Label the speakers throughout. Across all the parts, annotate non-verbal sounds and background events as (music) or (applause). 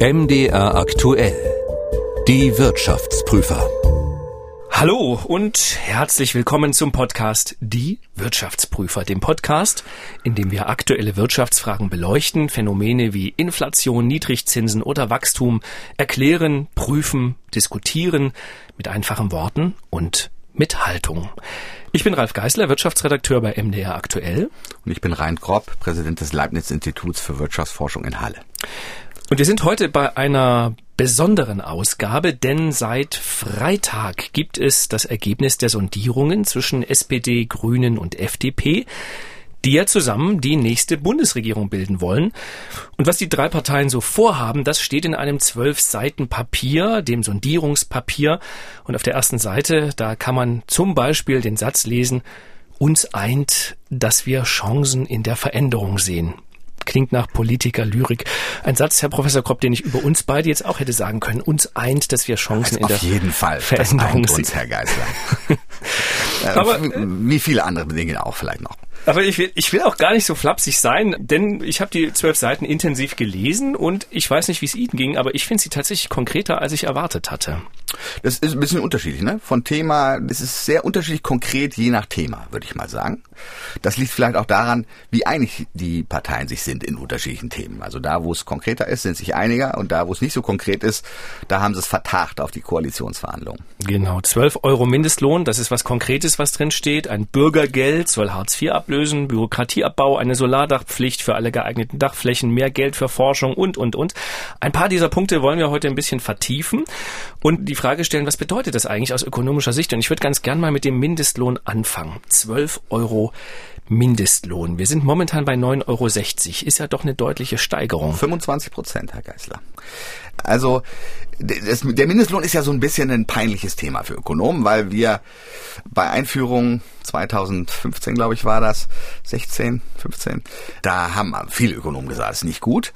Speaker 1: MDR aktuell. Die Wirtschaftsprüfer.
Speaker 2: Hallo und herzlich willkommen zum Podcast Die Wirtschaftsprüfer, dem Podcast, in dem wir aktuelle Wirtschaftsfragen beleuchten, Phänomene wie Inflation, Niedrigzinsen oder Wachstum erklären, prüfen, diskutieren mit einfachen Worten und mit Haltung. Ich bin Ralf Geißler, Wirtschaftsredakteur bei MDR aktuell.
Speaker 3: Und ich bin Rein Grob, Präsident des Leibniz-Instituts für Wirtschaftsforschung in Halle.
Speaker 2: Und wir sind heute bei einer besonderen Ausgabe, denn seit Freitag gibt es das Ergebnis der Sondierungen zwischen SPD, Grünen und FDP die ja zusammen die nächste Bundesregierung bilden wollen. Und was die drei Parteien so vorhaben, das steht in einem zwölf Seiten Papier, dem Sondierungspapier. Und auf der ersten Seite, da kann man zum Beispiel den Satz lesen, uns eint, dass wir Chancen in der Veränderung sehen klingt nach Politiker-Lyrik. Ein Satz, Herr Professor Kropp, den ich über uns beide jetzt auch hätte sagen können. Uns eint, dass wir Chancen
Speaker 3: also
Speaker 2: in der
Speaker 3: jeden Fall.
Speaker 2: Veränderung
Speaker 3: das uns, Herr Geisler. (laughs)
Speaker 2: Aber,
Speaker 3: wie viele andere Dinge auch vielleicht noch.
Speaker 2: Aber ich will, ich will auch gar nicht so flapsig sein, denn ich habe die zwölf Seiten intensiv gelesen und ich weiß nicht, wie es Ihnen ging, aber ich finde sie tatsächlich konkreter, als ich erwartet hatte.
Speaker 3: Das ist ein bisschen unterschiedlich, ne? Von Thema, das ist sehr unterschiedlich konkret, je nach Thema, würde ich mal sagen. Das liegt vielleicht auch daran, wie einig die Parteien sich sind in unterschiedlichen Themen. Also da, wo es konkreter ist, sind sich einiger und da, wo es nicht so konkret ist, da haben sie es vertagt auf die Koalitionsverhandlungen.
Speaker 2: Genau, 12 Euro Mindestlohn, das ist was Konkretes, was drin steht. Ein Bürgergeld soll Hartz IV ablösen, Bürokratieabbau, eine Solardachpflicht für alle geeigneten Dachflächen, mehr Geld für Forschung und, und, und. Ein paar dieser Punkte wollen wir heute ein bisschen vertiefen und die Frage stellen, was bedeutet das eigentlich aus ökonomischer Sicht? Und ich würde ganz gern mal mit dem Mindestlohn anfangen. 12 Euro Mindestlohn. Wir sind momentan bei 9,60 Euro. Ist ja doch eine deutliche Steigerung.
Speaker 3: 25 Prozent, Herr Geisler. Also das, der Mindestlohn ist ja so ein bisschen ein peinliches Thema für Ökonomen, weil wir bei Einführung 2015, glaube ich, war das, 16, 15, da haben viele Ökonomen gesagt, es ist nicht gut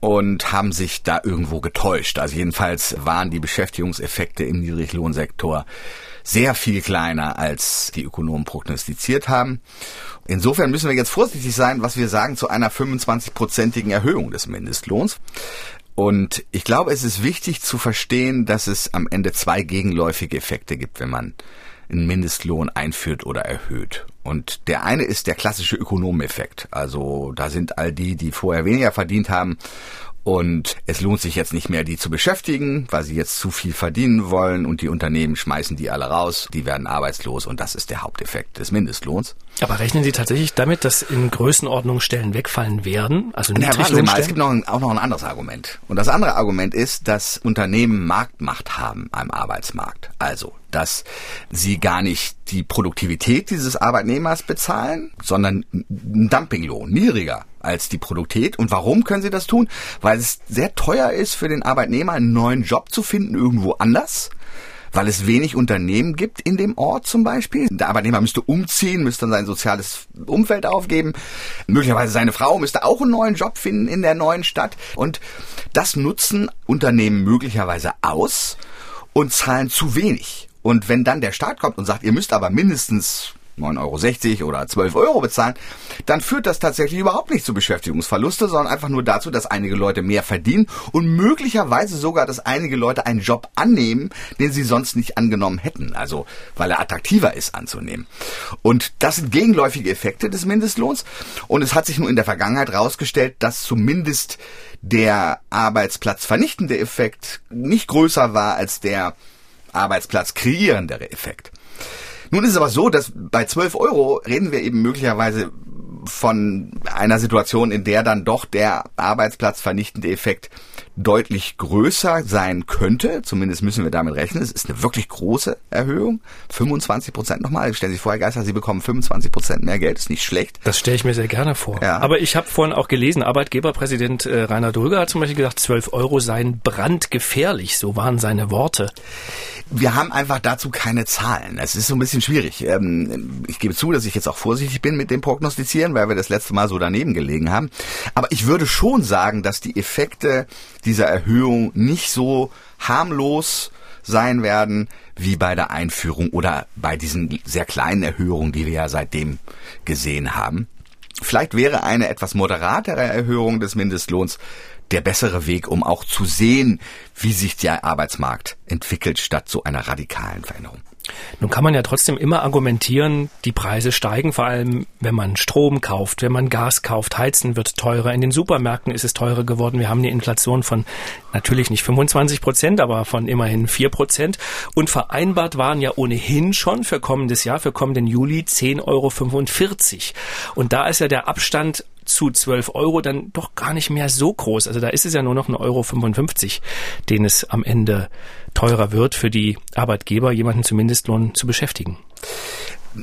Speaker 3: und haben sich da irgendwo getäuscht. Also jedenfalls waren die Beschäftigungseffekte im Niedriglohnsektor sehr viel kleiner, als die Ökonomen prognostiziert haben. Insofern müssen wir jetzt vorsichtig sein, was wir sagen zu einer 25-prozentigen Erhöhung des Mindestlohns. Und ich glaube, es ist wichtig zu verstehen, dass es am Ende zwei gegenläufige Effekte gibt, wenn man einen Mindestlohn einführt oder erhöht. Und der eine ist der klassische Ökonomeffekt. Also da sind all die, die vorher weniger verdient haben und es lohnt sich jetzt nicht mehr, die zu beschäftigen, weil sie jetzt zu viel verdienen wollen und die Unternehmen schmeißen die alle raus, die werden arbeitslos und das ist der Haupteffekt des Mindestlohns.
Speaker 2: Aber rechnen Sie tatsächlich damit, dass in Größenordnung Stellen wegfallen werden? Also
Speaker 3: ja, warten Sie mal, es gibt noch ein, auch noch ein anderes Argument. Und das andere Argument ist, dass Unternehmen Marktmacht haben am Arbeitsmarkt. Also, dass sie gar nicht die Produktivität dieses Arbeitnehmers bezahlen, sondern einen Dumpinglohn, niedriger als die Produktivität. Und warum können sie das tun? Weil es sehr teuer ist für den Arbeitnehmer, einen neuen Job zu finden irgendwo anders weil es wenig Unternehmen gibt in dem Ort zum Beispiel. Der Arbeitnehmer müsste umziehen, müsste dann sein soziales Umfeld aufgeben. Möglicherweise seine Frau müsste auch einen neuen Job finden in der neuen Stadt. Und das nutzen Unternehmen möglicherweise aus und zahlen zu wenig. Und wenn dann der Staat kommt und sagt, ihr müsst aber mindestens 9,60 Euro oder 12 Euro bezahlen, dann führt das tatsächlich überhaupt nicht zu Beschäftigungsverluste, sondern einfach nur dazu, dass einige Leute mehr verdienen und möglicherweise sogar, dass einige Leute einen Job annehmen, den sie sonst nicht angenommen hätten, also weil er attraktiver ist anzunehmen. Und das sind gegenläufige Effekte des Mindestlohns und es hat sich nur in der Vergangenheit herausgestellt, dass zumindest der arbeitsplatzvernichtende Effekt nicht größer war als der Arbeitsplatz kreierendere Effekt. Nun ist es aber so, dass bei 12 Euro reden wir eben möglicherweise von einer Situation, in der dann doch der arbeitsplatzvernichtende Effekt deutlich größer sein könnte. Zumindest müssen wir damit rechnen. Es ist eine wirklich große Erhöhung. 25 Prozent nochmal. Stellen Sie sich vor, Herr Geister, Sie bekommen 25 Prozent mehr Geld. Ist nicht schlecht.
Speaker 2: Das stelle ich mir sehr gerne vor. Ja. Aber ich habe vorhin auch gelesen, Arbeitgeberpräsident äh, Rainer Drüger hat zum Beispiel gesagt, 12 Euro seien brandgefährlich. So waren seine Worte.
Speaker 3: Wir haben einfach dazu keine Zahlen. Es ist so ein bisschen schwierig. Ähm, ich gebe zu, dass ich jetzt auch vorsichtig bin mit dem Prognostizieren, weil wir das letzte Mal so daneben gelegen haben. Aber ich würde schon sagen, dass die Effekte dieser Erhöhung nicht so harmlos sein werden wie bei der Einführung oder bei diesen sehr kleinen Erhöhungen, die wir ja seitdem gesehen haben. Vielleicht wäre eine etwas moderatere Erhöhung des Mindestlohns der bessere Weg, um auch zu sehen, wie sich der Arbeitsmarkt entwickelt, statt so einer radikalen Veränderung.
Speaker 2: Nun kann man ja trotzdem immer argumentieren, die Preise steigen, vor allem wenn man Strom kauft, wenn man Gas kauft, Heizen wird teurer, in den Supermärkten ist es teurer geworden. Wir haben eine Inflation von natürlich nicht 25 Prozent, aber von immerhin 4 Prozent. Und vereinbart waren ja ohnehin schon für kommendes Jahr, für kommenden Juli 10,45 Euro. Und da ist ja der Abstand zu 12 Euro dann doch gar nicht mehr so groß. Also da ist es ja nur noch ein Euro 55, den es am Ende teurer wird für die Arbeitgeber, jemanden zum Mindestlohn zu beschäftigen.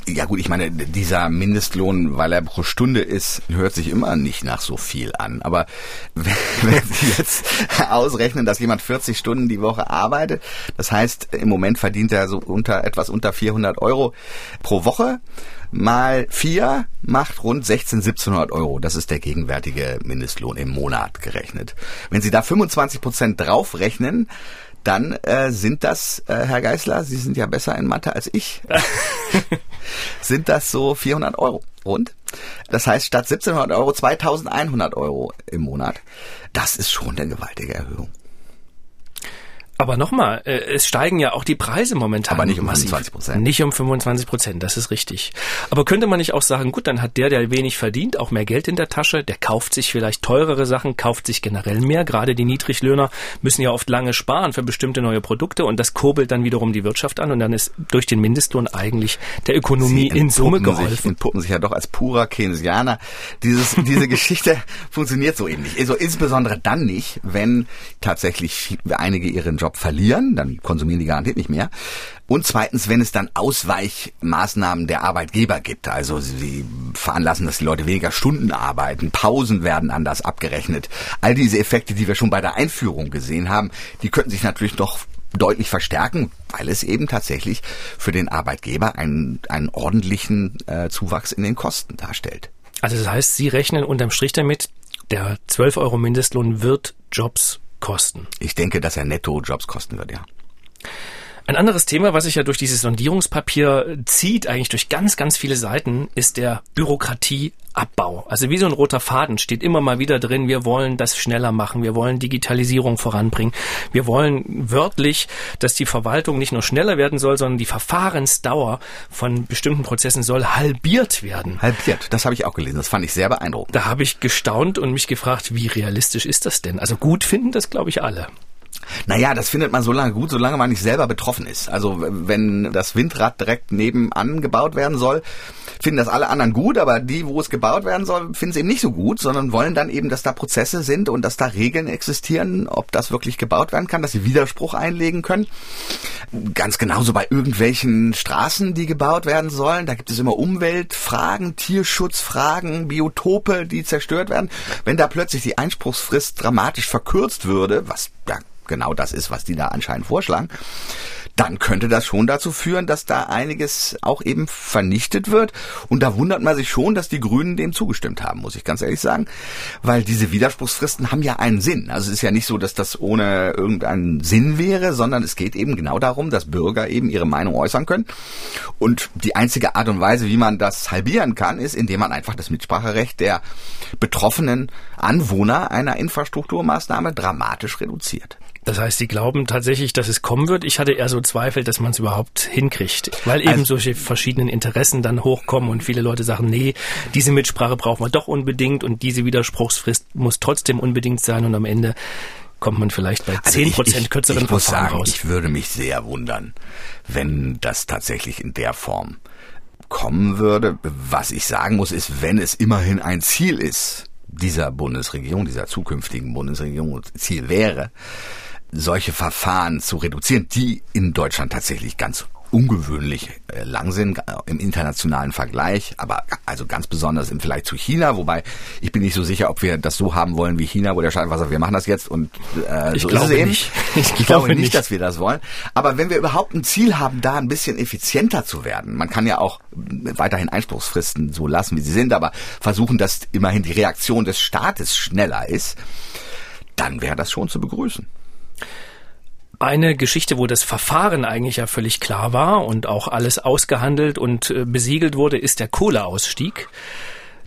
Speaker 3: Ja gut, ich meine, dieser Mindestlohn, weil er pro Stunde ist, hört sich immer nicht nach so viel an. Aber (laughs) wenn, wenn Sie jetzt ausrechnen, dass jemand 40 Stunden die Woche arbeitet, das heißt, im Moment verdient er so unter etwas unter 400 Euro pro Woche mal vier macht rund 16, 1700 Euro. Das ist der gegenwärtige Mindestlohn im Monat gerechnet. Wenn Sie da 25 Prozent draufrechnen, dann äh, sind das, äh, Herr Geisler, Sie sind ja besser in Mathe als ich, (laughs) sind das so 400 Euro. Und das heißt, statt 1700 Euro 2100 Euro im Monat. Das ist schon eine gewaltige Erhöhung.
Speaker 2: Aber nochmal, äh, es steigen ja auch die Preise momentan.
Speaker 3: Aber nicht um 25 Prozent.
Speaker 2: Nicht um 25 Prozent, das ist richtig. Aber könnte man nicht auch sagen, gut, dann hat der, der wenig verdient, auch mehr Geld in der Tasche, der kauft sich vielleicht teurere Sachen, kauft sich generell mehr. Gerade die Niedriglöhner müssen ja oft lange sparen für bestimmte neue Produkte und das kurbelt dann wiederum die Wirtschaft an und dann ist durch den Mindestlohn eigentlich der Ökonomie in Summe geholfen.
Speaker 3: Sich, entpuppen sich ja doch als purer Keynesianer. Dieses, diese (laughs) Geschichte funktioniert so nicht. Also insbesondere dann nicht, wenn tatsächlich einige ihren Job verlieren, dann konsumieren die garantiert nicht mehr. Und zweitens, wenn es dann Ausweichmaßnahmen der Arbeitgeber gibt, also sie veranlassen, dass die Leute weniger Stunden arbeiten, Pausen werden anders abgerechnet. All diese Effekte, die wir schon bei der Einführung gesehen haben, die könnten sich natürlich noch deutlich verstärken, weil es eben tatsächlich für den Arbeitgeber einen, einen ordentlichen äh, Zuwachs in den Kosten darstellt.
Speaker 2: Also das heißt, Sie rechnen unterm Strich damit, der 12 Euro Mindestlohn wird Jobs kosten.
Speaker 3: Ich denke, dass er netto Jobs kosten wird, ja.
Speaker 2: Ein anderes Thema, was sich ja durch dieses Sondierungspapier zieht, eigentlich durch ganz, ganz viele Seiten, ist der Bürokratieabbau. Also wie so ein roter Faden steht immer mal wieder drin, wir wollen das schneller machen, wir wollen Digitalisierung voranbringen, wir wollen wörtlich, dass die Verwaltung nicht nur schneller werden soll, sondern die Verfahrensdauer von bestimmten Prozessen soll halbiert werden.
Speaker 3: Halbiert, das habe ich auch gelesen, das fand ich sehr beeindruckend.
Speaker 2: Da habe ich gestaunt und mich gefragt, wie realistisch ist das denn? Also gut finden das, glaube ich, alle.
Speaker 3: Naja, das findet man so lange gut, solange man nicht selber betroffen ist. Also wenn das Windrad direkt nebenan gebaut werden soll, finden das alle anderen gut, aber die, wo es gebaut werden soll, finden es eben nicht so gut, sondern wollen dann eben, dass da Prozesse sind und dass da Regeln existieren, ob das wirklich gebaut werden kann, dass sie Widerspruch einlegen können. Ganz genauso bei irgendwelchen Straßen, die gebaut werden sollen. Da gibt es immer Umweltfragen, Tierschutzfragen, Biotope, die zerstört werden. Wenn da plötzlich die Einspruchsfrist dramatisch verkürzt würde, was ja genau das ist, was die da anscheinend vorschlagen, dann könnte das schon dazu führen, dass da einiges auch eben vernichtet wird. Und da wundert man sich schon, dass die Grünen dem zugestimmt haben, muss ich ganz ehrlich sagen. Weil diese Widerspruchsfristen haben ja einen Sinn. Also es ist ja nicht so, dass das ohne irgendeinen Sinn wäre, sondern es geht eben genau darum, dass Bürger eben ihre Meinung äußern können. Und die einzige Art und Weise, wie man das halbieren kann, ist, indem man einfach das Mitspracherecht der betroffenen Anwohner einer Infrastrukturmaßnahme dramatisch reduziert.
Speaker 2: Das heißt, Sie glauben tatsächlich, dass es kommen wird? Ich hatte eher so Zweifel, dass man es überhaupt hinkriegt, weil eben also, solche verschiedenen Interessen dann hochkommen und viele Leute sagen, nee, diese Mitsprache brauchen wir doch unbedingt und diese Widerspruchsfrist muss trotzdem unbedingt sein und am Ende kommt man vielleicht bei zehn also Prozent kürzeren
Speaker 3: ich muss sagen, raus. Ich würde mich sehr wundern, wenn das tatsächlich in der Form kommen würde. Was ich sagen muss, ist, wenn es immerhin ein Ziel ist, dieser Bundesregierung, dieser zukünftigen Bundesregierung Ziel wäre, solche Verfahren zu reduzieren, die in Deutschland tatsächlich ganz ungewöhnlich äh, lang sind im internationalen Vergleich, aber also ganz besonders im Vergleich zu China, wobei ich bin nicht so sicher, ob wir das so haben wollen wie China, wo der Staat sagt, wir machen das jetzt und
Speaker 2: äh, ich so glaube ist es eben. Nicht. (laughs)
Speaker 3: Ich, ich glaube nicht, dass wir das wollen. Aber wenn wir überhaupt ein Ziel haben, da ein bisschen effizienter zu werden, man kann ja auch weiterhin Einspruchsfristen so lassen, wie sie sind, aber versuchen, dass immerhin die Reaktion des Staates schneller ist, dann wäre das schon zu begrüßen.
Speaker 2: Eine Geschichte, wo das Verfahren eigentlich ja völlig klar war und auch alles ausgehandelt und äh, besiegelt wurde, ist der Kohleausstieg.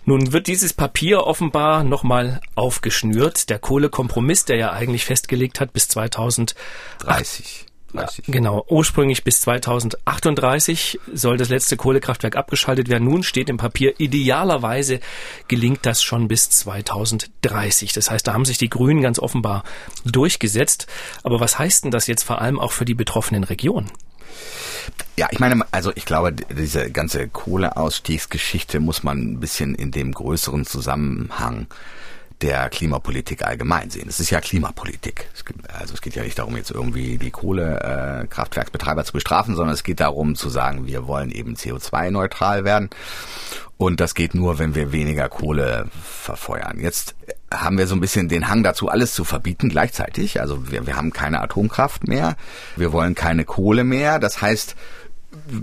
Speaker 2: Nun wird dieses Papier offenbar nochmal aufgeschnürt. Der Kohlekompromiss, der ja eigentlich festgelegt hat bis 2030. 30. Genau, ursprünglich bis 2038 soll das letzte Kohlekraftwerk abgeschaltet werden. Nun steht im Papier, idealerweise gelingt das schon bis 2030. Das heißt, da haben sich die Grünen ganz offenbar durchgesetzt. Aber was heißt denn das jetzt vor allem auch für die betroffenen Regionen?
Speaker 3: Ja, ich meine, also ich glaube, diese ganze Kohleausstiegsgeschichte muss man ein bisschen in dem größeren Zusammenhang der Klimapolitik allgemein sehen. Es ist ja Klimapolitik. Es gibt, also es geht ja nicht darum, jetzt irgendwie die Kohlekraftwerksbetreiber äh, zu bestrafen, sondern es geht darum zu sagen, wir wollen eben CO2-neutral werden. Und das geht nur, wenn wir weniger Kohle verfeuern. Jetzt haben wir so ein bisschen den Hang dazu, alles zu verbieten gleichzeitig. Also wir, wir haben keine Atomkraft mehr. Wir wollen keine Kohle mehr. Das heißt,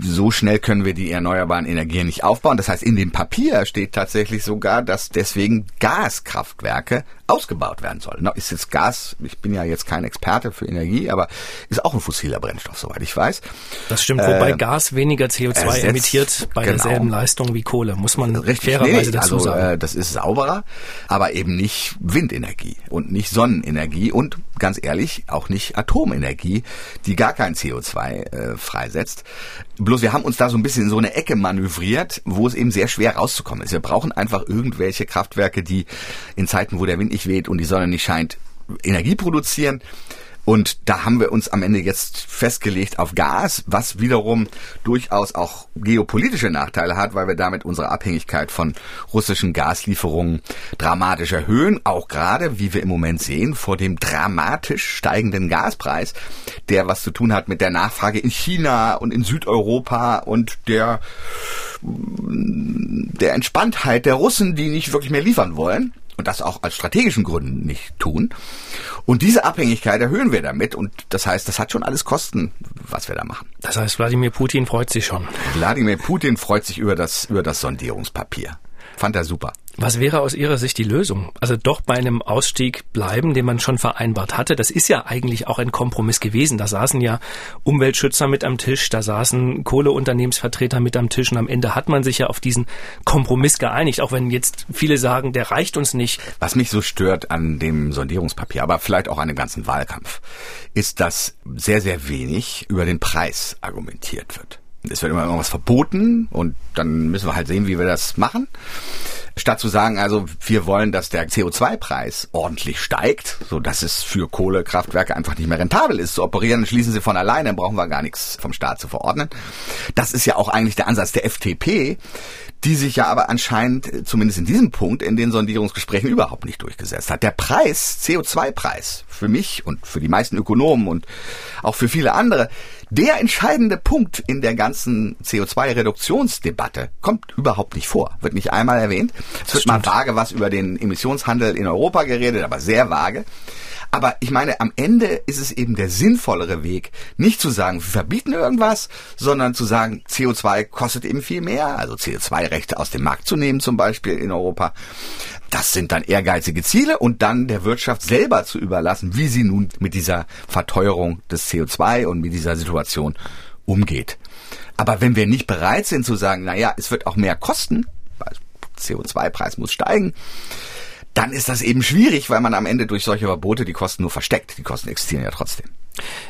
Speaker 3: so schnell können wir die erneuerbaren Energien nicht aufbauen. Das heißt, in dem Papier steht tatsächlich sogar, dass deswegen Gaskraftwerke ausgebaut werden sollen. Ist jetzt Gas, ich bin ja jetzt kein Experte für Energie, aber ist auch ein fossiler Brennstoff, soweit ich weiß.
Speaker 2: Das stimmt, wobei äh, Gas weniger CO2 emittiert bei genau. derselben Leistung wie Kohle, muss man Richtig, fairerweise nee, dazu also, sagen.
Speaker 3: Äh, das ist sauberer, aber eben nicht Windenergie und nicht Sonnenenergie und ganz ehrlich auch nicht Atomenergie, die gar kein CO2 äh, freisetzt. Bloß wir haben uns da so ein bisschen in so eine Ecke manövriert, wo es eben sehr schwer rauszukommen ist. Wir brauchen einfach irgendwelche Kraftwerke, die in Zeiten, wo der Wind nicht weht und die Sonne nicht scheint, Energie produzieren. Und da haben wir uns am Ende jetzt festgelegt auf Gas, was wiederum durchaus auch geopolitische Nachteile hat, weil wir damit unsere Abhängigkeit von russischen Gaslieferungen dramatisch erhöhen. Auch gerade, wie wir im Moment sehen, vor dem dramatisch steigenden Gaspreis, der was zu tun hat mit der Nachfrage in China und in Südeuropa und der, der Entspanntheit der Russen, die nicht wirklich mehr liefern wollen und das auch aus strategischen Gründen nicht tun. Und diese Abhängigkeit erhöhen wir damit und das heißt, das hat schon alles Kosten, was wir da machen.
Speaker 2: Das heißt, Wladimir Putin freut sich schon.
Speaker 3: Wladimir Putin freut sich über das, über das Sondierungspapier. Fand er super.
Speaker 2: Was wäre aus Ihrer Sicht die Lösung? Also doch bei einem Ausstieg bleiben, den man schon vereinbart hatte. Das ist ja eigentlich auch ein Kompromiss gewesen. Da saßen ja Umweltschützer mit am Tisch, da saßen Kohleunternehmensvertreter mit am Tisch und am Ende hat man sich ja auf diesen Kompromiss geeinigt, auch wenn jetzt viele sagen, der reicht uns nicht.
Speaker 3: Was mich so stört an dem Sondierungspapier, aber vielleicht auch an dem ganzen Wahlkampf, ist, dass sehr, sehr wenig über den Preis argumentiert wird. Es wird immer irgendwas verboten und dann müssen wir halt sehen, wie wir das machen. Statt zu sagen, also wir wollen, dass der CO2-Preis ordentlich steigt, so dass es für Kohlekraftwerke einfach nicht mehr rentabel ist zu operieren, schließen sie von alleine, dann brauchen wir gar nichts vom Staat zu verordnen. Das ist ja auch eigentlich der Ansatz der FDP, die sich ja aber anscheinend, zumindest in diesem Punkt, in den Sondierungsgesprächen überhaupt nicht durchgesetzt hat. Der Preis, CO2-Preis, für mich und für die meisten Ökonomen und auch für viele andere, der entscheidende Punkt in der ganzen CO2-Reduktionsdebatte kommt überhaupt nicht vor, wird nicht einmal erwähnt. Es wird mal vage was über den Emissionshandel in Europa geredet, aber sehr vage. Aber ich meine, am Ende ist es eben der sinnvollere Weg, nicht zu sagen, wir verbieten irgendwas, sondern zu sagen, CO2 kostet eben viel mehr, also CO2-Rechte aus dem Markt zu nehmen zum Beispiel in Europa. Das sind dann ehrgeizige Ziele und dann der Wirtschaft selber zu überlassen, wie sie nun mit dieser Verteuerung des CO2 und mit dieser Situation umgeht. Aber wenn wir nicht bereit sind zu sagen, naja, es wird auch mehr kosten, weil CO2-Preis muss steigen, dann ist das eben schwierig, weil man am Ende durch solche Verbote die Kosten nur versteckt. Die Kosten existieren ja trotzdem.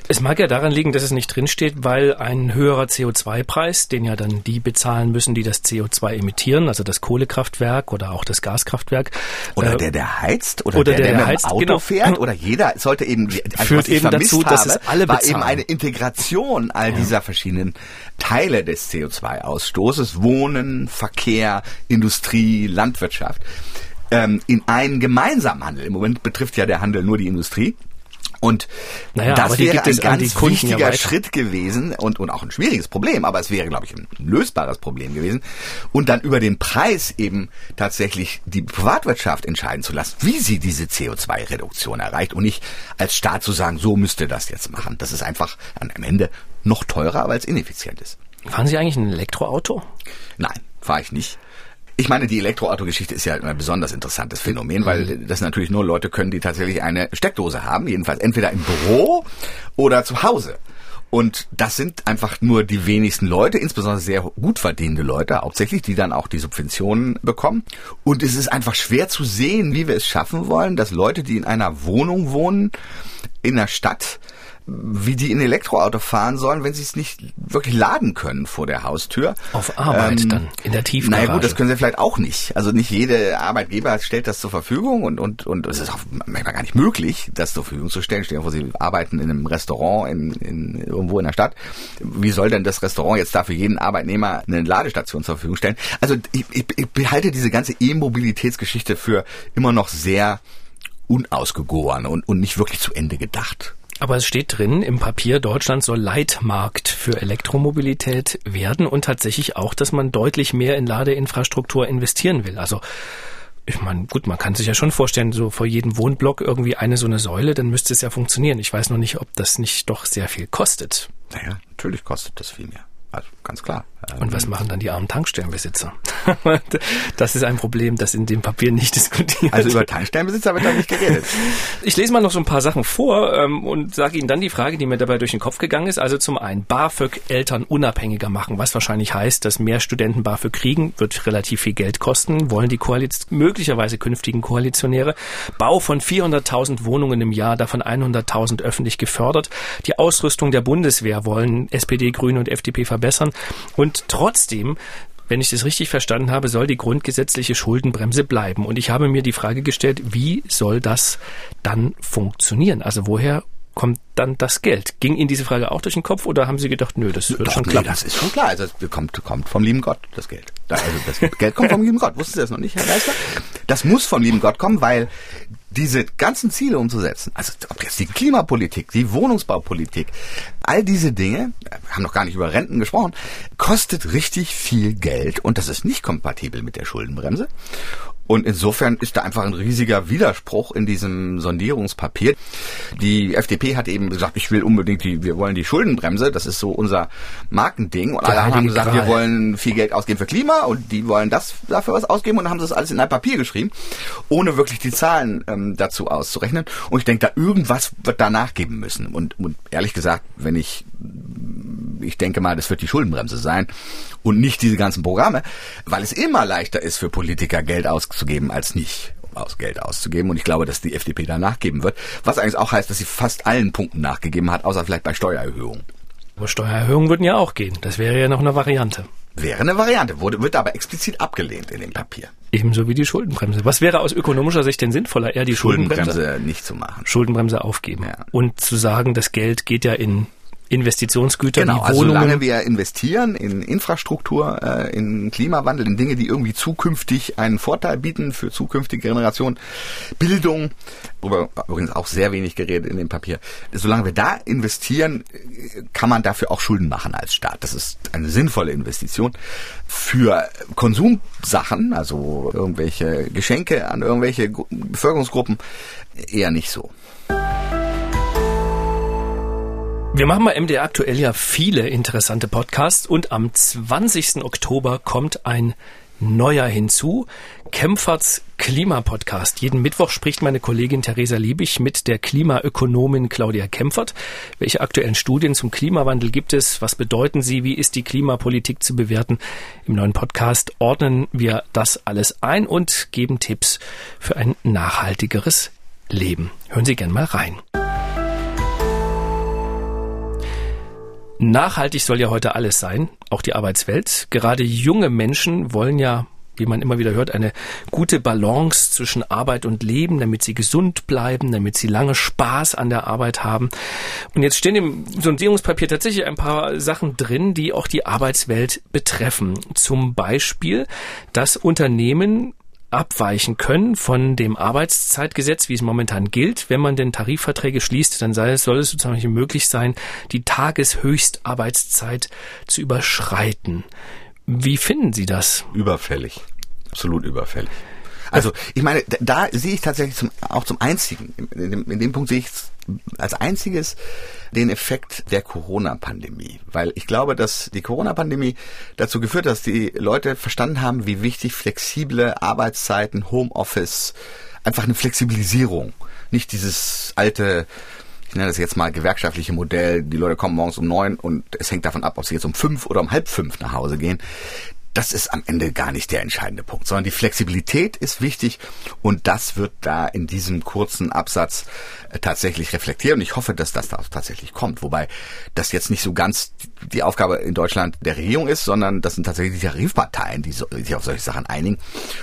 Speaker 2: Es mag ja daran liegen, dass es nicht drinsteht, weil ein höherer CO2-Preis, den ja dann die bezahlen müssen, die das CO2 emittieren, also das Kohlekraftwerk oder auch das Gaskraftwerk.
Speaker 3: Oder äh, der, der heizt, oder, oder der, der, der, der heizt, Auto genau. fährt, oder jeder sollte eben,
Speaker 2: also führt eben dazu, habe, dass es alle
Speaker 3: bezahlen. war eben eine Integration all ja. dieser verschiedenen Teile des CO2-Ausstoßes, Wohnen, Verkehr, Industrie, Landwirtschaft ähm, in einen gemeinsamen Handel. Im Moment betrifft ja der Handel nur die Industrie. Und naja, das wäre ein ganz wichtiger ja Schritt gewesen und, und auch ein schwieriges Problem, aber es wäre, glaube ich, ein lösbares Problem gewesen. Und dann über den Preis eben tatsächlich die Privatwirtschaft entscheiden zu lassen, wie sie diese CO2-Reduktion erreicht und nicht als Staat zu sagen, so müsste das jetzt machen. Das ist einfach am Ende noch teurer, weil es ineffizient ist.
Speaker 2: Fahren Sie eigentlich ein Elektroauto?
Speaker 3: Nein, fahre ich nicht. Ich meine, die Elektroauto-Geschichte ist ja ein besonders interessantes Phänomen, weil mhm. das natürlich nur Leute können, die tatsächlich eine Steckdose haben, jedenfalls entweder im Büro oder zu Hause. Und das sind einfach nur die wenigsten Leute, insbesondere sehr gut verdienende Leute, hauptsächlich, die dann auch die Subventionen bekommen. Und es ist einfach schwer zu sehen, wie wir es schaffen wollen, dass Leute, die in einer Wohnung wohnen, in der Stadt, wie die in Elektroauto fahren sollen, wenn sie es nicht wirklich laden können vor der Haustür.
Speaker 2: Auf Arbeit ähm, dann, in der Tiefgarage.
Speaker 3: Naja gut, das können sie vielleicht auch nicht. Also nicht jede Arbeitgeber stellt das zur Verfügung und, und, und es ist auch manchmal gar nicht möglich, das zur Verfügung zu stellen. Stellen vor, sie arbeiten in einem Restaurant in, in, irgendwo in der Stadt. Wie soll denn das Restaurant jetzt da für jeden Arbeitnehmer eine Ladestation zur Verfügung stellen? Also ich, ich, ich behalte diese ganze E-Mobilitätsgeschichte für immer noch sehr unausgegoren und, und nicht wirklich zu Ende gedacht.
Speaker 2: Aber es steht drin im Papier, Deutschland soll Leitmarkt für Elektromobilität werden und tatsächlich auch, dass man deutlich mehr in Ladeinfrastruktur investieren will. Also ich meine, gut, man kann sich ja schon vorstellen, so vor jedem Wohnblock irgendwie eine so eine Säule, dann müsste es ja funktionieren. Ich weiß noch nicht, ob das nicht doch sehr viel kostet.
Speaker 3: Naja, natürlich kostet das viel mehr. Also ganz klar.
Speaker 2: Und was machen dann die armen Tankstellenbesitzer? (laughs) das ist ein Problem, das in dem Papier nicht diskutiert
Speaker 3: Also über Tankstellenbesitzer wird da nicht geredet. (laughs)
Speaker 2: Ich lese mal noch so ein paar Sachen vor ähm, und sage Ihnen dann die Frage, die mir dabei durch den Kopf gegangen ist. Also zum einen BAföG Eltern unabhängiger machen, was wahrscheinlich heißt, dass mehr Studenten BAföG kriegen, wird relativ viel Geld kosten, wollen die Koaliz möglicherweise künftigen Koalitionäre. Bau von 400.000 Wohnungen im Jahr, davon 100.000 öffentlich gefördert. Die Ausrüstung der Bundeswehr wollen SPD, Grüne und FDP verbessern und trotzdem wenn ich das richtig verstanden habe, soll die grundgesetzliche Schuldenbremse bleiben. Und ich habe mir die Frage gestellt, wie soll das dann funktionieren? Also woher kommt dann das Geld? Ging Ihnen diese Frage auch durch den Kopf oder haben Sie gedacht, nö, das wird Doch, schon klar?
Speaker 3: Nee, das ist schon klar. Also es kommt, kommt vom lieben Gott, das Geld. Also das Geld kommt vom lieben Gott. Wussten Sie das noch nicht, Herr Geisler? Das muss vom lieben Gott kommen, weil diese ganzen Ziele umzusetzen, also ob jetzt die Klimapolitik, die Wohnungsbaupolitik, all diese Dinge, wir haben noch gar nicht über Renten gesprochen, kostet richtig viel Geld und das ist nicht kompatibel mit der Schuldenbremse. Und insofern ist da einfach ein riesiger Widerspruch in diesem Sondierungspapier. Die FDP hat eben gesagt, ich will unbedingt die, wir wollen die Schuldenbremse, das ist so unser Markending. Und alle haben gesagt, wir wollen viel Geld ausgeben für Klima und die wollen das dafür was ausgeben und haben das alles in ein Papier geschrieben, ohne wirklich die Zahlen ähm, dazu auszurechnen. Und ich denke, da irgendwas wird da nachgeben müssen. Und, und ehrlich gesagt, wenn ich ich denke mal, das wird die Schuldenbremse sein und nicht diese ganzen Programme, weil es immer leichter ist für Politiker Geld auszugeben als nicht aus Geld auszugeben. Und ich glaube, dass die FDP da nachgeben wird. Was eigentlich auch heißt, dass sie fast allen Punkten nachgegeben hat, außer vielleicht bei Steuererhöhungen.
Speaker 2: Aber Steuererhöhungen würden ja auch gehen. Das wäre ja noch eine Variante.
Speaker 3: Wäre eine Variante, wurde, wird aber explizit abgelehnt in dem Papier.
Speaker 2: Ebenso wie die Schuldenbremse. Was wäre aus ökonomischer Sicht denn sinnvoller, eher die Schuldenbremse,
Speaker 3: Schuldenbremse nicht zu machen?
Speaker 2: Schuldenbremse aufgeben. Ja. Und zu sagen, das Geld geht ja in Investitionsgüter
Speaker 3: genau,
Speaker 2: wie
Speaker 3: also Wohnungen. Also solange wir investieren in Infrastruktur, äh, in Klimawandel, in Dinge, die irgendwie zukünftig einen Vorteil bieten für zukünftige Generationen, Bildung, worüber übrigens auch sehr wenig geredet in dem Papier. Solange wir da investieren, kann man dafür auch Schulden machen als Staat. Das ist eine sinnvolle Investition. Für Konsumsachen, also irgendwelche Geschenke an irgendwelche Bevölkerungsgruppen, eher nicht so.
Speaker 2: Wir machen bei MDR aktuell ja viele interessante Podcasts und am 20. Oktober kommt ein neuer hinzu. Kempferts Klimapodcast. Jeden Mittwoch spricht meine Kollegin Theresa Liebig mit der Klimaökonomin Claudia Kempfert. Welche aktuellen Studien zum Klimawandel gibt es? Was bedeuten sie? Wie ist die Klimapolitik zu bewerten? Im neuen Podcast ordnen wir das alles ein und geben Tipps für ein nachhaltigeres Leben. Hören Sie gern mal rein. Nachhaltig soll ja heute alles sein, auch die Arbeitswelt. Gerade junge Menschen wollen ja wie man immer wieder hört, eine gute Balance zwischen Arbeit und Leben, damit sie gesund bleiben, damit sie lange Spaß an der Arbeit haben. Und jetzt stehen im Sondierungspapier tatsächlich ein paar Sachen drin, die auch die Arbeitswelt betreffen. Zum Beispiel, dass Unternehmen abweichen können von dem Arbeitszeitgesetz, wie es momentan gilt. Wenn man denn Tarifverträge schließt, dann soll es sozusagen möglich sein, die Tageshöchstarbeitszeit zu überschreiten. Wie finden Sie das?
Speaker 3: Überfällig. Absolut überfällig. Also ich meine, da, da sehe ich tatsächlich zum, auch zum einzigen, in dem, in dem Punkt sehe ich als einziges den Effekt der Corona-Pandemie. Weil ich glaube, dass die Corona-Pandemie dazu geführt hat, dass die Leute verstanden haben, wie wichtig flexible Arbeitszeiten, Homeoffice, einfach eine Flexibilisierung, nicht dieses alte ich nenne das jetzt mal gewerkschaftliche Modell, die Leute kommen morgens um neun und es hängt davon ab, ob sie jetzt um fünf oder um halb fünf nach Hause gehen das ist am Ende gar nicht der entscheidende Punkt, sondern die Flexibilität ist wichtig und das wird da in diesem kurzen Absatz äh, tatsächlich reflektiert. Und ich hoffe, dass das da tatsächlich kommt, wobei das jetzt nicht so ganz die Aufgabe in Deutschland der Regierung ist, sondern das sind tatsächlich die Tarifparteien, die sich auf solche Sachen einigen.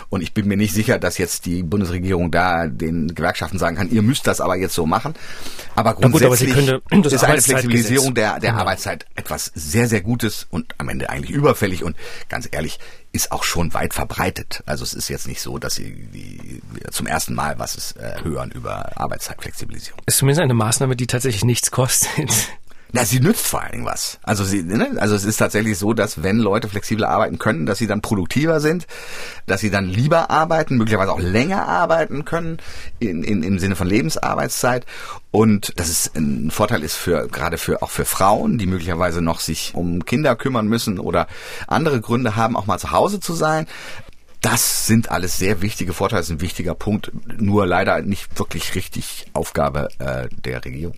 Speaker 3: Und ich bin mir nicht sicher, dass jetzt die Bundesregierung da den Gewerkschaften sagen kann, ihr müsst das aber jetzt so machen, aber grundsätzlich gut, aber ist eine Flexibilisierung der, der genau. Arbeitszeit etwas sehr, sehr Gutes und am Ende eigentlich überfällig. Und ganz ehrlich ehrlich, ist auch schon weit verbreitet. Also es ist jetzt nicht so, dass sie die, zum ersten Mal was es, äh, hören über Arbeitszeitflexibilisierung.
Speaker 2: Ist zumindest eine Maßnahme, die tatsächlich nichts kostet.
Speaker 3: Na, sie nützt vor allen Dingen was. Also sie, ne? also es ist tatsächlich so, dass wenn Leute flexibel arbeiten können, dass sie dann produktiver sind, dass sie dann lieber arbeiten, möglicherweise auch länger arbeiten können in, in, im Sinne von Lebensarbeitszeit und dass es ein Vorteil ist für gerade für auch für Frauen, die möglicherweise noch sich um Kinder kümmern müssen oder andere Gründe haben, auch mal zu Hause zu sein. Das sind alles sehr wichtige Vorteile, das ist ein wichtiger Punkt, nur leider nicht wirklich richtig Aufgabe äh, der Regierung.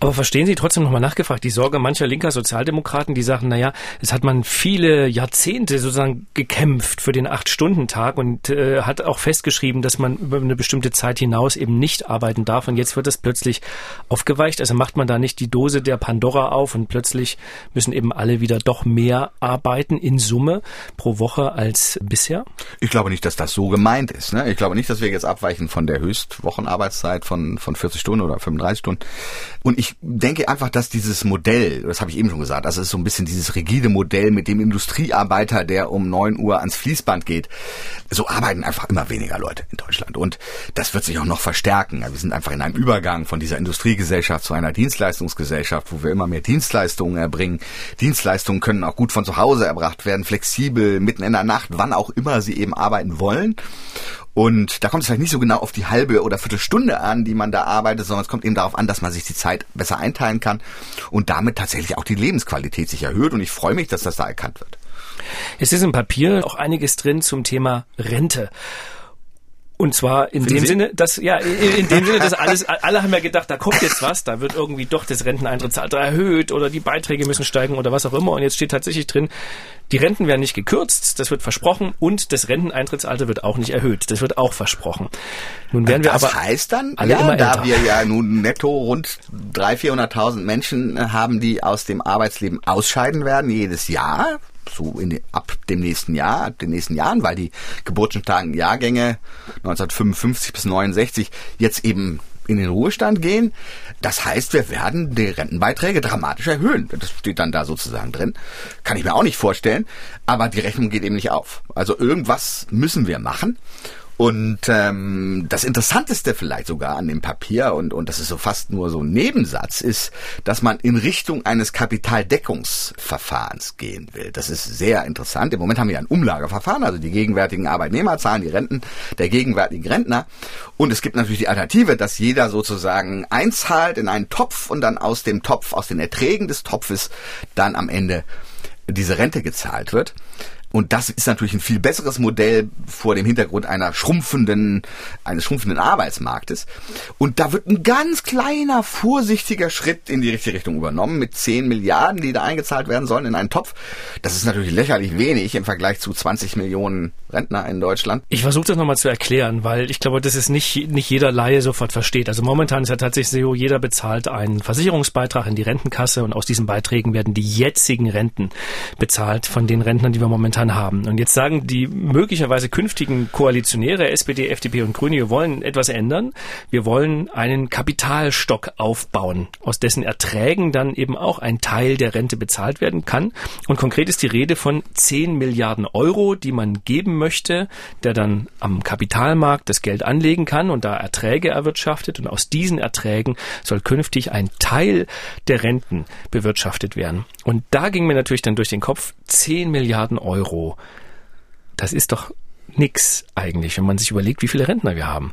Speaker 2: Aber verstehen Sie trotzdem nochmal nachgefragt, die Sorge mancher linker Sozialdemokraten, die sagen, naja, es hat man viele Jahrzehnte sozusagen gekämpft für den Acht-Stunden-Tag und äh, hat auch festgeschrieben, dass man über eine bestimmte Zeit hinaus eben nicht arbeiten darf und jetzt wird das plötzlich aufgeweicht. Also macht man da nicht die Dose der Pandora auf und plötzlich müssen eben alle wieder doch mehr arbeiten in Summe pro Woche als bisher?
Speaker 3: Ich glaube nicht, dass das so gemeint ist. Ne? Ich glaube nicht, dass wir jetzt abweichen von der Höchstwochenarbeitszeit von, von 40 Stunden oder 35 Stunden. Und ich denke einfach, dass dieses Modell, das habe ich eben schon gesagt, das ist so ein bisschen dieses rigide Modell mit dem Industriearbeiter, der um neun Uhr ans Fließband geht. So arbeiten einfach immer weniger Leute in Deutschland. Und das wird sich auch noch verstärken. Wir sind einfach in einem Übergang von dieser Industriegesellschaft zu einer Dienstleistungsgesellschaft, wo wir immer mehr Dienstleistungen erbringen. Dienstleistungen können auch gut von zu Hause erbracht werden, flexibel, mitten in der Nacht, wann auch immer sie eben arbeiten wollen. Und da kommt es vielleicht nicht so genau auf die halbe oder Viertelstunde an, die man da arbeitet, sondern es kommt eben darauf an, dass man sich die Zeit besser einteilen kann und damit tatsächlich auch die Lebensqualität sich erhöht. Und ich freue mich, dass das da erkannt wird.
Speaker 2: Es ist im Papier auch einiges drin zum Thema Rente. Und zwar in Finden dem Sie? Sinne, dass ja in, dem Sinne, dass (laughs) alles alle haben ja gedacht, da kommt jetzt was, da wird irgendwie doch das Renteneintrittsalter erhöht oder die Beiträge müssen steigen oder was auch immer. Und jetzt steht tatsächlich drin, die Renten werden nicht gekürzt, das wird versprochen und das Renteneintrittsalter wird auch nicht erhöht, das wird auch versprochen.
Speaker 3: Nun werden wir das aber heißt dann, alle ja, immer da älter. wir ja nun netto rund 300.000, 400.000 Menschen haben, die aus dem Arbeitsleben ausscheiden werden jedes Jahr so in, ab dem nächsten Jahr, den nächsten Jahren, weil die geburtenstarken Jahrgänge 1955 bis 69 jetzt eben in den Ruhestand gehen. Das heißt, wir werden die Rentenbeiträge dramatisch erhöhen. Das steht dann da sozusagen drin. Kann ich mir auch nicht vorstellen. Aber die Rechnung geht eben nicht auf. Also irgendwas müssen wir machen. Und ähm, das Interessanteste vielleicht sogar an dem Papier, und, und das ist so fast nur so ein Nebensatz, ist, dass man in Richtung eines Kapitaldeckungsverfahrens gehen will. Das ist sehr interessant. Im Moment haben wir ein Umlageverfahren, also die gegenwärtigen Arbeitnehmer zahlen die Renten der gegenwärtigen Rentner. Und es gibt natürlich die Alternative, dass jeder sozusagen einzahlt in einen Topf und dann aus dem Topf, aus den Erträgen des Topfes dann am Ende diese Rente gezahlt wird. Und das ist natürlich ein viel besseres Modell vor dem Hintergrund einer schrumpfenden, eines schrumpfenden Arbeitsmarktes. Und da wird ein ganz kleiner, vorsichtiger Schritt in die richtige Richtung übernommen mit 10 Milliarden, die da eingezahlt werden sollen in einen Topf. Das ist natürlich lächerlich wenig im Vergleich zu 20 Millionen Rentner in Deutschland.
Speaker 2: Ich versuche das nochmal zu erklären, weil ich glaube, das ist nicht, nicht jeder Laie sofort versteht. Also momentan ist ja tatsächlich so, jeder bezahlt einen Versicherungsbeitrag in die Rentenkasse und aus diesen Beiträgen werden die jetzigen Renten bezahlt von den Rentnern, die wir momentan momentan haben. Und jetzt sagen die möglicherweise künftigen Koalitionäre, SPD, FDP und Grüne, wir wollen etwas ändern. Wir wollen einen Kapitalstock aufbauen, aus dessen Erträgen dann eben auch ein Teil der Rente bezahlt werden kann. Und konkret ist die Rede von 10 Milliarden Euro, die man geben möchte, der dann am Kapitalmarkt das Geld anlegen kann und da Erträge erwirtschaftet. Und aus diesen Erträgen soll künftig ein Teil der Renten bewirtschaftet werden. Und da ging mir natürlich dann durch den Kopf 10 Milliarden Euro. Das ist doch nix eigentlich, wenn man sich überlegt, wie viele Rentner wir haben.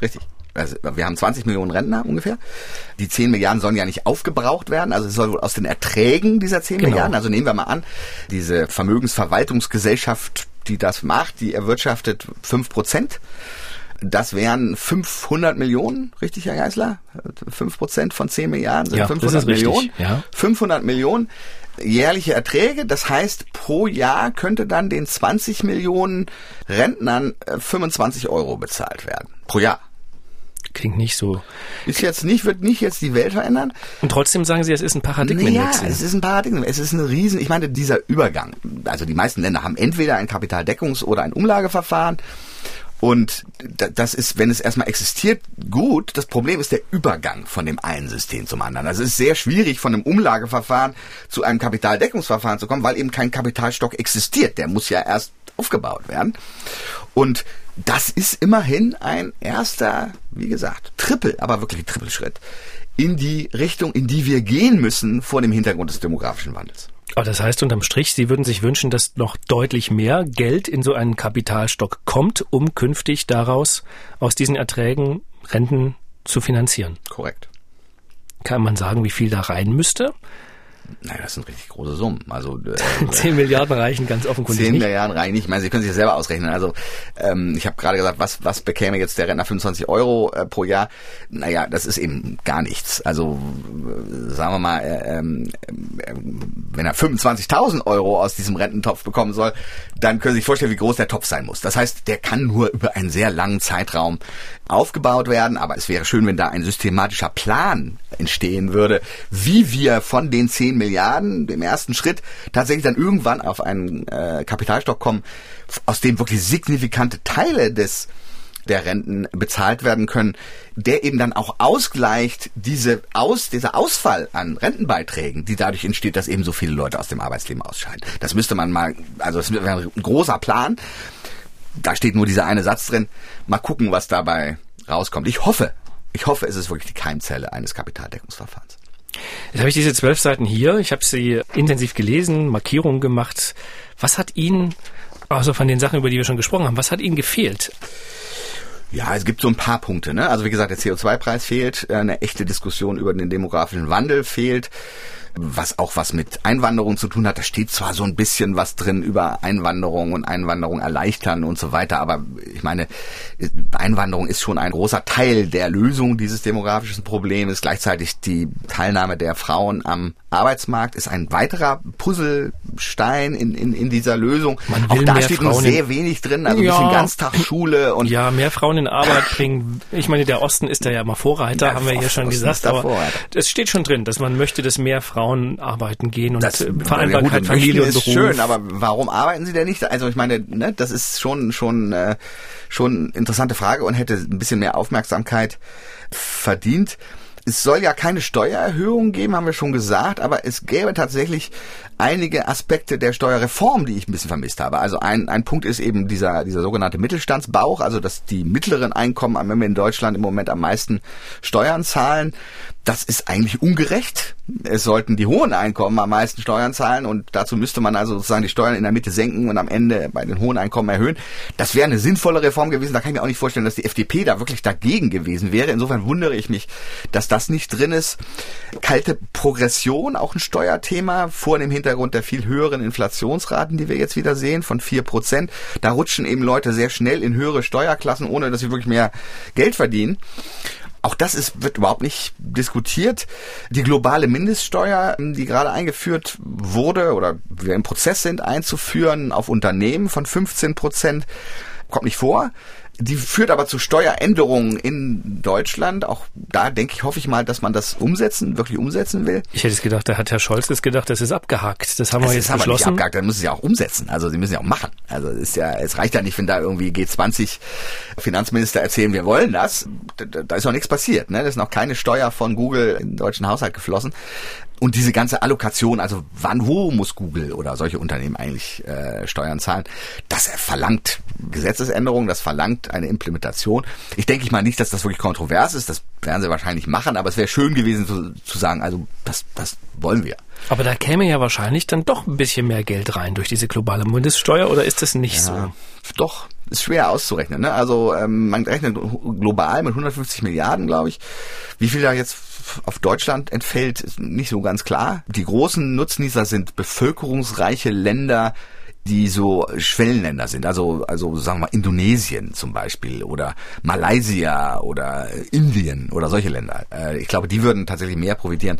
Speaker 3: Richtig. Also wir haben 20 Millionen Rentner ungefähr. Die 10 Milliarden sollen ja nicht aufgebraucht werden. Also es soll wohl aus den Erträgen dieser 10 genau. Milliarden, also nehmen wir mal an, diese Vermögensverwaltungsgesellschaft, die das macht, die erwirtschaftet 5 Prozent Das wären 500 Millionen, richtig, Herr Geisler? 5 Prozent von 10 Milliarden sind
Speaker 2: Ja,
Speaker 3: 500
Speaker 2: das ist richtig,
Speaker 3: Millionen.
Speaker 2: ja.
Speaker 3: 500 Millionen jährliche Erträge. Das heißt, pro Jahr könnte dann den 20 Millionen Rentnern äh, 25 Euro bezahlt werden. Pro Jahr.
Speaker 2: Klingt nicht so.
Speaker 3: Ist jetzt nicht, wird nicht jetzt die Welt verändern.
Speaker 2: Und trotzdem sagen Sie, es ist ein
Speaker 3: Ja,
Speaker 2: Paradigmenwechsel.
Speaker 3: es ist ein Paradigma. Es ist ein Riesen, ich meine, dieser Übergang. Also die meisten Länder haben entweder ein Kapitaldeckungs- oder ein Umlageverfahren. Und da- das ist, wenn es erstmal existiert, gut. Das Problem ist der Übergang von dem einen System zum anderen. Also es ist sehr schwierig, von einem Umlageverfahren zu einem Kapitaldeckungsverfahren zu kommen, weil eben kein Kapitalstock existiert. Der muss ja erst aufgebaut werden. Und das ist immerhin ein erster, wie gesagt, Trippel, aber wirklich Trippelschritt in die Richtung, in die wir gehen müssen vor dem Hintergrund des demografischen Wandels.
Speaker 2: Aber das heißt unterm Strich, Sie würden sich wünschen, dass noch deutlich mehr Geld in so einen Kapitalstock kommt, um künftig daraus aus diesen Erträgen Renten zu finanzieren.
Speaker 3: Korrekt.
Speaker 2: Kann man sagen, wie viel da rein müsste?
Speaker 3: Naja, das sind richtig große Summen. Also äh, (laughs)
Speaker 2: 10 Milliarden reichen ganz offenkundig
Speaker 3: 10
Speaker 2: nicht.
Speaker 3: Milliarden rein nicht. Ich meine, Sie können sich das selber ausrechnen. Also ähm, ich habe gerade gesagt, was, was bekäme jetzt der Rentner 25 Euro äh, pro Jahr? Naja, das ist eben gar nichts. Also äh, sagen wir mal, äh, ähm, äh, wenn er 25.000 Euro aus diesem Rententopf bekommen soll, dann können Sie sich vorstellen, wie groß der Topf sein muss. Das heißt, der kann nur über einen sehr langen Zeitraum aufgebaut werden. Aber es wäre schön, wenn da ein systematischer Plan entstehen würde, wie wir von den 10 Milliarden, dem ersten Schritt, tatsächlich dann irgendwann auf einen äh, Kapitalstock kommen, aus dem wirklich signifikante Teile des der Renten bezahlt werden können, der eben dann auch ausgleicht diese aus, dieser Ausfall an Rentenbeiträgen, die dadurch entsteht, dass eben so viele Leute aus dem Arbeitsleben ausscheiden. Das müsste man mal, also das wäre ein großer Plan. Da steht nur dieser eine Satz drin. Mal gucken, was dabei rauskommt. Ich hoffe, ich hoffe, es ist wirklich die Keimzelle eines Kapitaldeckungsverfahrens.
Speaker 2: Jetzt habe ich diese zwölf Seiten hier. Ich habe sie intensiv gelesen, Markierungen gemacht. Was hat Ihnen, also von den Sachen, über die wir schon gesprochen haben, was hat Ihnen gefehlt?
Speaker 3: Ja, es gibt so ein paar Punkte. Ne? Also wie gesagt, der CO2-Preis fehlt, eine echte Diskussion über den demografischen Wandel fehlt, was auch was mit Einwanderung zu tun hat. Da steht zwar so ein bisschen was drin über Einwanderung und Einwanderung erleichtern und so weiter, aber ich meine, Einwanderung ist schon ein großer Teil der Lösung dieses demografischen Problems. Gleichzeitig die Teilnahme der Frauen am Arbeitsmarkt ist ein weiterer Puzzlestein in, in, in dieser Lösung. Auch da steht nur
Speaker 2: Frauen
Speaker 3: sehr
Speaker 2: in-
Speaker 3: wenig drin, also ein
Speaker 2: Ja.
Speaker 3: bisschen Ganztagsschule und
Speaker 2: Ja, mehr Frauen in Arbeit bringen. Ich meine, der Osten ist da ja immer Vorreiter,
Speaker 3: Ja,
Speaker 2: haben wir hier schon gesagt. Aber es steht schon drin, dass man möchte, dass mehr Frauen arbeiten gehen und
Speaker 3: Das,
Speaker 2: äh,
Speaker 3: ja
Speaker 2: Vereinbarkeit
Speaker 3: gut,
Speaker 2: Familie und
Speaker 3: möchten ist
Speaker 2: Beruf.
Speaker 3: schön, aber warum arbeiten Sie denn nicht? Also ich meine, ne, das ist schon schon äh, schon eine interessante Frage und hätte ein bisschen mehr Aufmerksamkeit verdient. Es soll ja keine Steuererhöhung geben, haben wir schon gesagt, aber es gäbe tatsächlich einige Aspekte der Steuerreform, die ich ein bisschen vermisst habe. Also ein, ein Punkt ist eben dieser, dieser sogenannte Mittelstandsbauch, also dass die mittleren Einkommen, wenn wir in Deutschland im Moment am meisten Steuern zahlen, das ist eigentlich ungerecht. Es sollten die hohen Einkommen am meisten Steuern zahlen und dazu müsste man also sozusagen die Steuern in der Mitte senken und am Ende bei den hohen Einkommen erhöhen. Das wäre eine sinnvolle Reform gewesen. Da kann ich mir auch nicht vorstellen, dass die FDP da wirklich dagegen gewesen wäre. Insofern wundere ich mich, dass das nicht drin ist. Kalte Progression, auch ein Steuerthema, vor dem Hintergrund der viel höheren Inflationsraten, die wir jetzt wieder sehen, von vier Prozent. Da rutschen eben Leute sehr schnell in höhere Steuerklassen, ohne dass sie wirklich mehr Geld verdienen. Auch das ist, wird überhaupt nicht diskutiert. Die globale Mindeststeuer, die gerade eingeführt wurde oder wir im Prozess sind einzuführen auf Unternehmen von 15 Prozent, kommt nicht vor. Die führt aber zu Steueränderungen in Deutschland. Auch da denke ich, hoffe ich mal, dass man das umsetzen, wirklich umsetzen will.
Speaker 2: Ich hätte es gedacht, da hat Herr Scholz es gedacht, das ist abgehakt. Das haben wir
Speaker 3: Es
Speaker 2: jetzt
Speaker 3: ist aber nicht
Speaker 2: beschlossen.
Speaker 3: abgehakt, dann müssen sie ja auch umsetzen. Also sie müssen ja auch machen. Also es ist ja, es reicht ja nicht, wenn da irgendwie G20 Finanzminister erzählen, wir wollen das. Da, da da ist noch nichts passiert. Ne? Da ist noch keine Steuer von Google in den deutschen Haushalt geflossen. Und diese ganze Allokation, also wann, wo muss Google oder solche Unternehmen eigentlich äh, Steuern zahlen, das verlangt Gesetzesänderungen, das verlangt eine Implementation. Ich denke ich mal nicht, dass das wirklich kontrovers ist, das werden sie wahrscheinlich machen, aber es wäre schön gewesen zu, zu sagen, also das, das wollen wir.
Speaker 2: Aber da käme ja wahrscheinlich dann doch ein bisschen mehr Geld rein durch diese globale Mindeststeuer oder ist das nicht so?
Speaker 3: Doch, ist schwer auszurechnen. Ne? Also ähm, man rechnet global mit 150 Milliarden, glaube ich. Wie viel da jetzt auf Deutschland entfällt, ist nicht so ganz klar. Die großen Nutznießer sind bevölkerungsreiche Länder, die so Schwellenländer sind, also, also sagen wir mal Indonesien zum Beispiel oder Malaysia oder Indien oder solche Länder. Äh, ich glaube, die würden tatsächlich mehr profitieren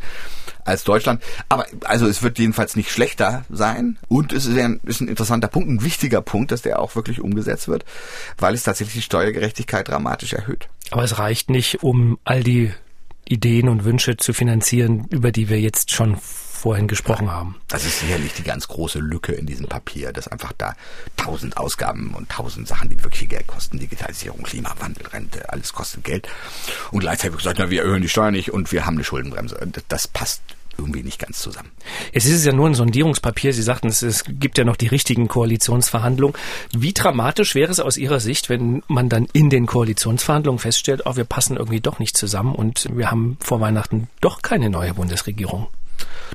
Speaker 3: als Deutschland. Aber also es wird jedenfalls nicht schlechter sein. Und es ist ein, ist ein interessanter Punkt, ein wichtiger Punkt, dass der auch wirklich umgesetzt wird, weil es tatsächlich die Steuergerechtigkeit dramatisch erhöht.
Speaker 2: Aber es reicht nicht, um all die Ideen und Wünsche zu finanzieren, über die wir jetzt schon vorhin gesprochen haben.
Speaker 3: Das ist sicherlich die ganz große Lücke in diesem Papier, dass einfach da tausend Ausgaben und tausend Sachen, die wirklich Geld kosten, Digitalisierung, Klimawandel, Rente, alles kostet Geld. Und gleichzeitig gesagt, na, wir erhöhen die Steuern nicht und wir haben eine Schuldenbremse. Das passt irgendwie nicht ganz zusammen.
Speaker 2: Es ist ja nur ein Sondierungspapier. Sie sagten, es, es gibt ja noch die richtigen Koalitionsverhandlungen. Wie dramatisch wäre es aus Ihrer Sicht, wenn man dann in den Koalitionsverhandlungen feststellt, oh, wir passen irgendwie doch nicht zusammen und wir haben vor Weihnachten doch keine neue Bundesregierung?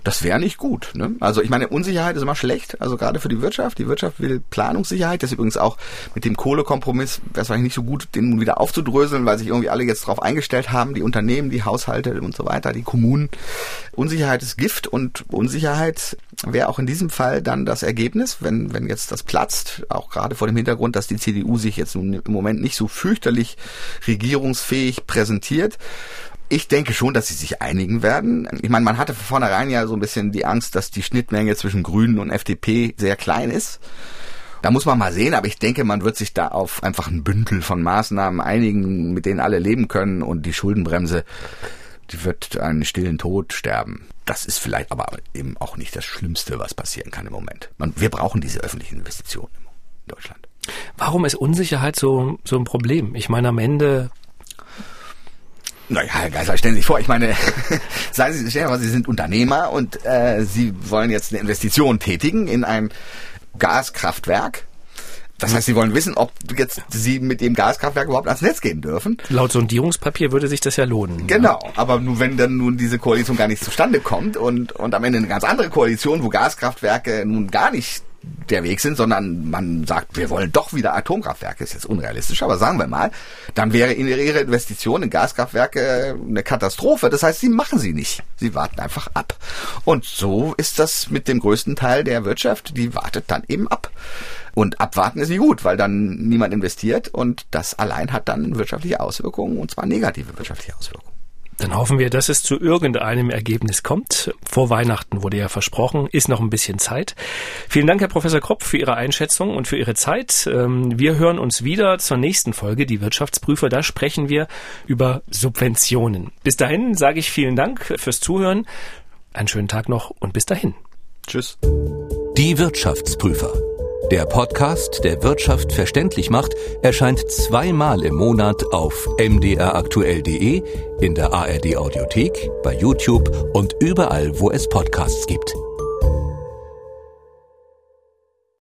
Speaker 3: Das wäre nicht gut. Ne? Also ich meine, Unsicherheit ist immer schlecht, also gerade für die Wirtschaft. Die Wirtschaft will Planungssicherheit. Das ist übrigens auch mit dem Kohlekompromiss, wäre es eigentlich nicht so gut, den nun wieder aufzudröseln, weil sich irgendwie alle jetzt darauf eingestellt haben, die Unternehmen, die Haushalte und so weiter, die Kommunen. Unsicherheit ist Gift und Unsicherheit wäre auch in diesem Fall dann das Ergebnis, wenn, wenn jetzt das platzt, auch gerade vor dem Hintergrund, dass die CDU sich jetzt im Moment nicht so fürchterlich regierungsfähig präsentiert ich denke schon, dass sie sich einigen werden. Ich meine, man hatte von vornherein ja so ein bisschen die Angst, dass die Schnittmenge zwischen Grünen und FDP sehr klein ist. Da muss man mal sehen, aber ich denke, man wird sich da auf einfach ein Bündel von Maßnahmen einigen, mit denen alle leben können und die Schuldenbremse, die wird einen stillen Tod sterben. Das ist vielleicht aber eben auch nicht das Schlimmste, was passieren kann im Moment. Man, wir brauchen diese öffentlichen Investitionen in Deutschland.
Speaker 2: Warum ist Unsicherheit so, so ein Problem? Ich meine, am Ende
Speaker 3: naja, Herr Geisler, stellen Sie sich vor, ich meine, (laughs) sagen Sie, stellen Sie, mal, Sie sind Unternehmer und äh, Sie wollen jetzt eine Investition tätigen in ein Gaskraftwerk. Das heißt, Sie wollen wissen, ob jetzt Sie mit dem Gaskraftwerk überhaupt ans Netz gehen dürfen.
Speaker 2: Laut Sondierungspapier würde sich das ja lohnen.
Speaker 3: Genau, ja. aber nur wenn dann nun diese Koalition gar nicht zustande kommt und, und am Ende eine ganz andere Koalition, wo Gaskraftwerke nun gar nicht der Weg sind, sondern man sagt, wir wollen doch wieder Atomkraftwerke, ist jetzt unrealistisch, aber sagen wir mal, dann wäre ihre Investition in Gaskraftwerke eine Katastrophe. Das heißt, sie machen sie nicht. Sie warten einfach ab. Und so ist das mit dem größten Teil der Wirtschaft, die wartet dann eben ab. Und abwarten ist nicht gut, weil dann niemand investiert und das allein hat dann wirtschaftliche Auswirkungen und zwar negative wirtschaftliche Auswirkungen.
Speaker 2: Dann hoffen wir, dass es zu irgendeinem Ergebnis kommt. Vor Weihnachten wurde ja versprochen, ist noch ein bisschen Zeit. Vielen Dank, Herr Professor Kropf, für Ihre Einschätzung und für Ihre Zeit. Ähm, wir hören uns wieder zur nächsten Folge, die Wirtschaftsprüfer. Da sprechen wir über Subventionen. Bis dahin sage ich vielen Dank fürs Zuhören. Einen schönen Tag noch und bis dahin.
Speaker 3: Tschüss.
Speaker 1: Die Wirtschaftsprüfer. Der Podcast, der Wirtschaft verständlich macht, erscheint zweimal im Monat auf mdraktuell.de, in der ARD Audiothek, bei YouTube und überall, wo es Podcasts gibt.